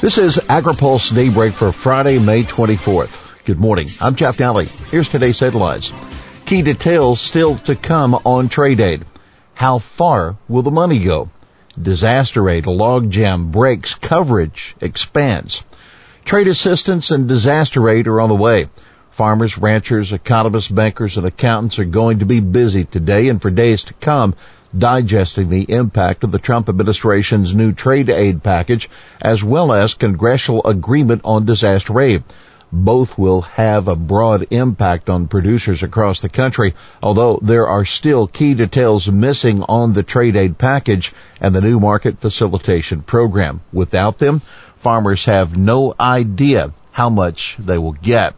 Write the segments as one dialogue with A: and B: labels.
A: This is AgriPulse Daybreak for Friday, May 24th. Good morning. I'm Jeff Daly. Here's today's headlines. Key details still to come on trade aid. How far will the money go? Disaster aid logjam breaks coverage expands. Trade assistance and disaster aid are on the way. Farmers, ranchers, economists, bankers, and accountants are going to be busy today and for days to come digesting the impact of the Trump administration's new trade aid package as well as congressional agreement on disaster aid. Both will have a broad impact on producers across the country, although there are still key details missing on the trade aid package and the new market facilitation program. Without them, farmers have no idea how much they will get.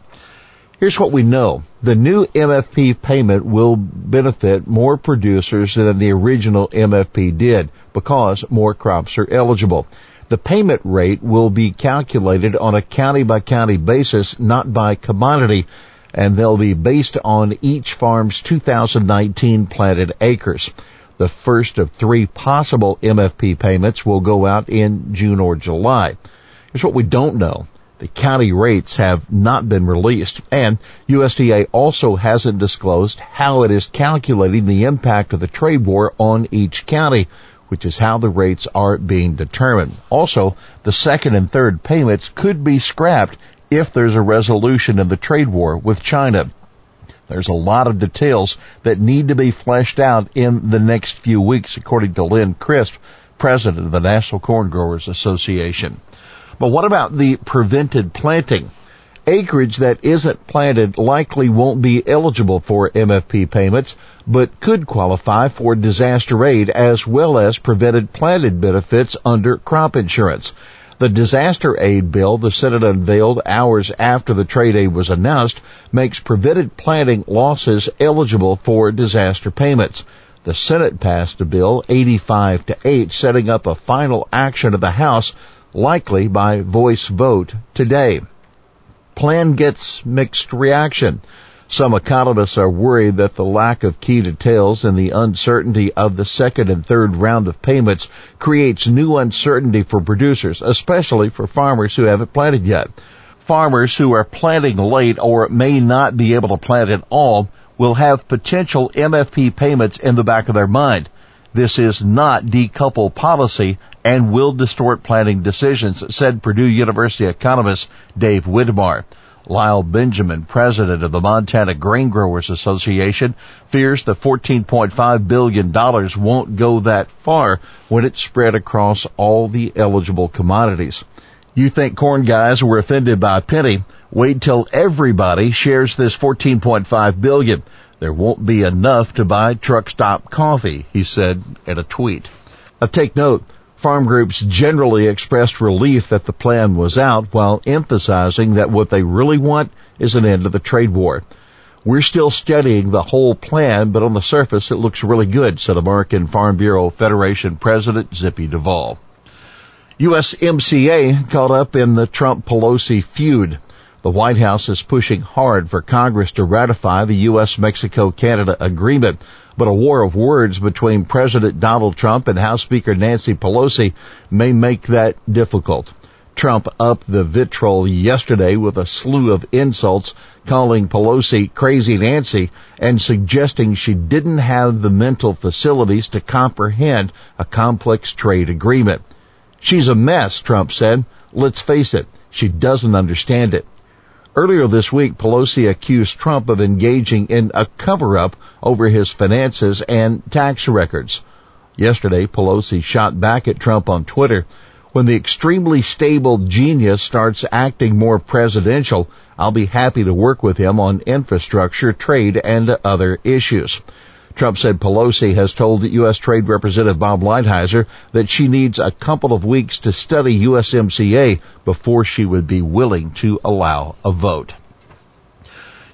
A: Here's what we know. The new MFP payment will benefit more producers than the original MFP did because more crops are eligible. The payment rate will be calculated on a county by county basis, not by commodity, and they'll be based on each farm's 2019 planted acres. The first of three possible MFP payments will go out in June or July. Here's what we don't know. The county rates have not been released and USDA also hasn't disclosed how it is calculating the impact of the trade war on each county, which is how the rates are being determined. Also, the second and third payments could be scrapped if there's a resolution of the trade war with China. There's a lot of details that need to be fleshed out in the next few weeks, according to Lynn Chrisp, president of the National Corn Growers Association. But what about the prevented planting? Acreage that isn't planted likely won't be eligible for MFP payments, but could qualify for disaster aid as well as prevented planted benefits under crop insurance. The disaster aid bill the Senate unveiled hours after the trade aid was announced makes prevented planting losses eligible for disaster payments. The Senate passed a bill 85 to 8 setting up a final action of the House likely by voice vote today. Plan gets mixed reaction. Some economists are worried that the lack of key details and the uncertainty of the second and third round of payments creates new uncertainty for producers, especially for farmers who haven't planted yet. Farmers who are planting late or may not be able to plant at all will have potential MFP payments in the back of their mind. This is not decouple policy and will distort planning decisions, said Purdue University economist Dave Widmar. Lyle Benjamin, president of the Montana Grain Growers Association, fears the $14.5 billion won't go that far when it's spread across all the eligible commodities. You think corn guys were offended by a penny? Wait till everybody shares this 14.5 billion. There won't be enough to buy truck stop coffee, he said in a tweet. Take note, farm groups generally expressed relief that the plan was out while emphasizing that what they really want is an end to the trade war. We're still studying the whole plan, but on the surface it looks really good, said American Farm Bureau Federation President Zippy Duvall. USMCA caught up in the Trump Pelosi feud. The White House is pushing hard for Congress to ratify the U.S.-Mexico-Canada agreement, but a war of words between President Donald Trump and House Speaker Nancy Pelosi may make that difficult. Trump upped the vitriol yesterday with a slew of insults, calling Pelosi crazy Nancy and suggesting she didn't have the mental facilities to comprehend a complex trade agreement. She's a mess, Trump said. Let's face it, she doesn't understand it. Earlier this week, Pelosi accused Trump of engaging in a cover-up over his finances and tax records. Yesterday, Pelosi shot back at Trump on Twitter. When the extremely stable genius starts acting more presidential, I'll be happy to work with him on infrastructure, trade, and other issues. Trump said Pelosi has told U.S. Trade Representative Bob Lighthizer that she needs a couple of weeks to study USMCA before she would be willing to allow a vote.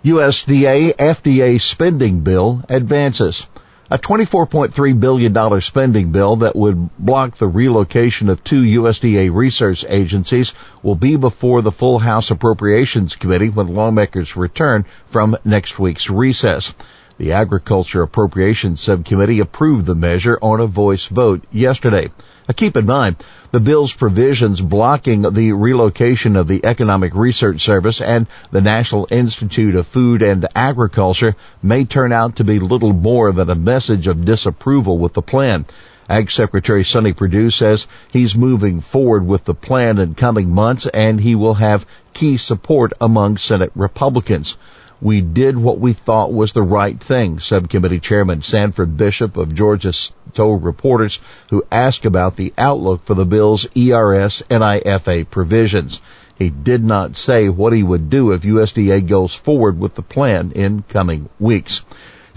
A: USDA FDA spending bill advances. A $24.3 billion spending bill that would block the relocation of two USDA research agencies will be before the full House Appropriations Committee when lawmakers return from next week's recess. The Agriculture Appropriations Subcommittee approved the measure on a voice vote yesterday. Now keep in mind, the bill's provisions blocking the relocation of the Economic Research Service and the National Institute of Food and Agriculture may turn out to be little more than a message of disapproval with the plan. Ag Secretary Sonny Perdue says he's moving forward with the plan in coming months and he will have key support among Senate Republicans we did what we thought was the right thing, Subcommittee Chairman Sanford Bishop of Georgia told reporters who asked about the outlook for the bill's ERS NIFA provisions. He did not say what he would do if USDA goes forward with the plan in coming weeks.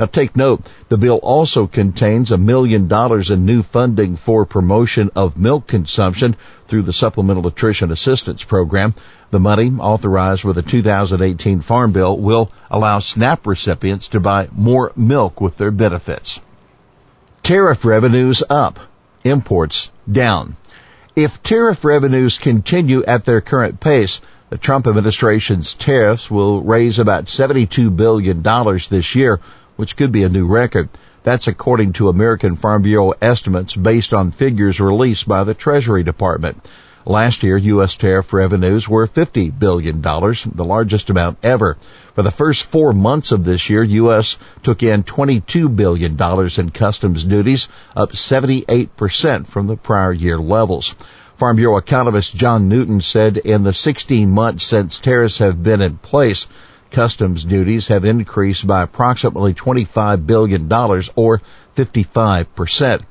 A: Now take note, the bill also contains a million dollars in new funding for promotion of milk consumption through the Supplemental Nutrition Assistance Program. The money authorized with the 2018 Farm Bill will allow SNAP recipients to buy more milk with their benefits. Tariff revenues up, imports down. If tariff revenues continue at their current pace, the Trump administration's tariffs will raise about $72 billion this year, which could be a new record. That's according to American Farm Bureau estimates based on figures released by the Treasury Department. Last year, U.S. tariff revenues were $50 billion, the largest amount ever. For the first four months of this year, U.S. took in $22 billion in customs duties, up 78% from the prior year levels. Farm Bureau economist John Newton said in the 16 months since tariffs have been in place, customs duties have increased by approximately $25 billion or 55%.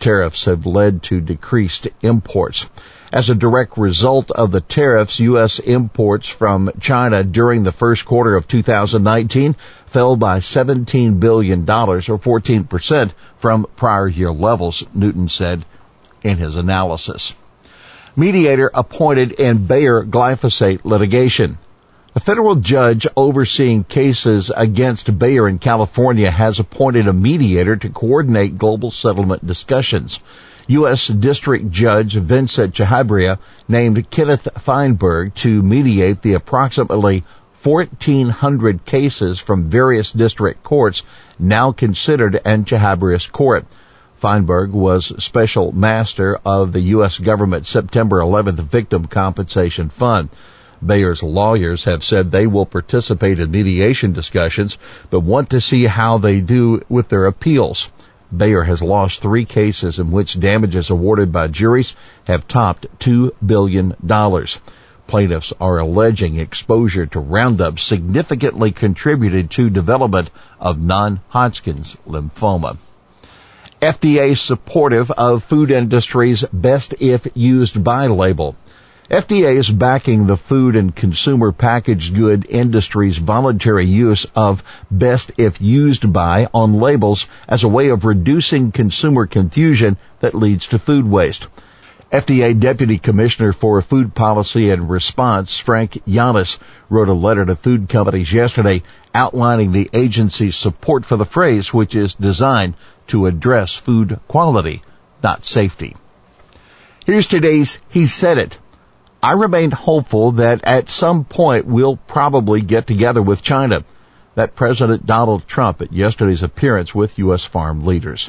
A: Tariffs have led to decreased imports. As a direct result of the tariffs, U.S. imports from China during the first quarter of 2019 fell by $17 billion or 14% from prior year levels, Newton said in his analysis. Mediator appointed in Bayer glyphosate litigation. A federal judge overseeing cases against Bayer in California has appointed a mediator to coordinate global settlement discussions. U.S. District Judge Vincent Chhabria named Kenneth Feinberg to mediate the approximately 1,400 cases from various district courts now considered in Chhabria's court. Feinberg was special master of the U.S. government September 11th Victim Compensation Fund. Bayer's lawyers have said they will participate in mediation discussions, but want to see how they do with their appeals. Bayer has lost three cases in which damages awarded by juries have topped $2 billion. Plaintiffs are alleging exposure to Roundup significantly contributed to development of non-Hodgkin's lymphoma. FDA supportive of food industry's best if used by label. FDA is backing the food and consumer packaged good industry's voluntary use of best if used by on labels as a way of reducing consumer confusion that leads to food waste. FDA Deputy Commissioner for Food Policy and Response, Frank Yiannas, wrote a letter to food companies yesterday outlining the agency's support for the phrase, which is designed to address food quality, not safety. Here's today's He Said It. I remain hopeful that at some point we'll probably get together with China. That President Donald Trump at yesterday's appearance with U.S. farm leaders.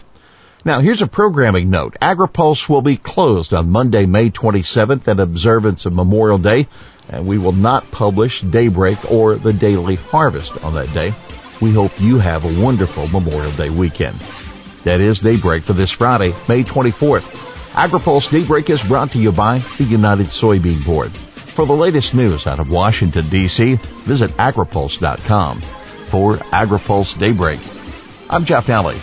A: Now here's a programming note. AgriPulse will be closed on Monday, May 27th in observance of Memorial Day, and we will not publish Daybreak or the Daily Harvest on that day. We hope you have a wonderful Memorial Day weekend. That is Daybreak for this Friday, May 24th. AgriPulse Daybreak is brought to you by the United Soybean Board. For the latest news out of Washington, D.C., visit agripulse.com. For AgriPulse Daybreak, I'm Jeff Alley.